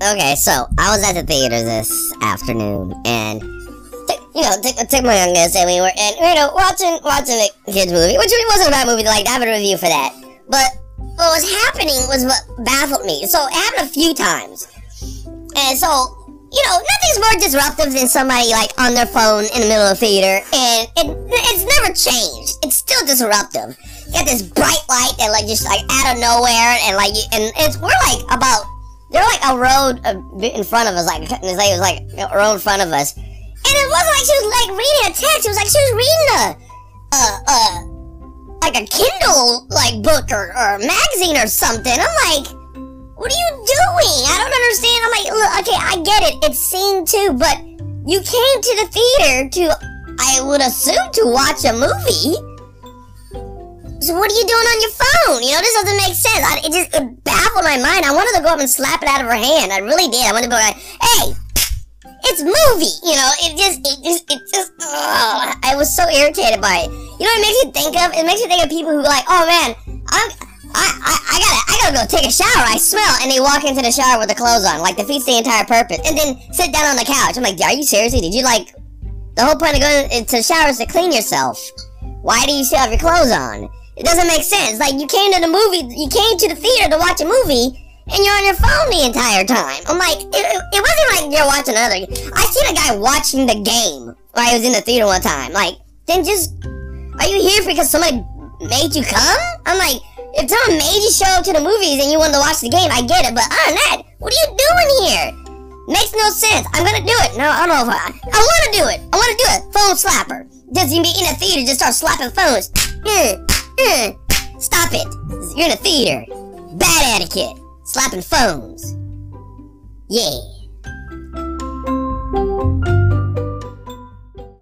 Okay, so I was at the theater this afternoon, and you know, took, took my youngest, and we were, and you know, watching watching a kids movie, which wasn't a bad movie. Like, I have a review for that. But what was happening was what baffled me. So it happened a few times, and so you know, nothing's more disruptive than somebody like on their phone in the middle of the theater, and it, it's never changed. It's still disruptive. You got this bright light that like just like out of nowhere, and like, and it's we're like about they're like a road in front of us, like it was like, was like a road in front of us, and it wasn't like she was like reading a text. It was like she was reading a, uh, uh, like a Kindle like book or, or magazine or something. I'm like, what are you doing? I don't understand. I'm like, look, okay, I get it. It's scene two, but you came to the theater to, I would assume, to watch a movie. So what are you doing on your phone? You know, this doesn't make sense. I, it just it baffled my mind. I wanted to go up and slap it out of her hand. I really did. I wanted to be like, hey, it's movie. You know, it just, it just, it just. Ugh. I was so irritated by it. You know what it makes you think of? It makes me think of people who like, oh man, I'm. I, I, I gotta I gotta go take a shower. I smell, and they walk into the shower with the clothes on, like defeats the entire purpose. And then sit down on the couch. I'm like, are you seriously? Did you like? The whole point of going to the shower is to clean yourself. Why do you still have your clothes on? It doesn't make sense. Like you came to the movie, you came to the theater to watch a movie, and you're on your phone the entire time. I'm like, it, it, wasn't like you're watching another. I seen a guy watching the game while I was in the theater one time. Like, then just, are you here because somebody made you come? I'm like, if someone made you show up to the movies and you wanted to watch the game, I get it. But other than that, what are you doing here? Makes no sense. I'm gonna do it. No, I don't know if I. I want to do it. I want to do it. Phone slapper. You be in a theater, just start slapping phones. Stop it. You're in a theater. Bad etiquette. Slapping phones. Yeah.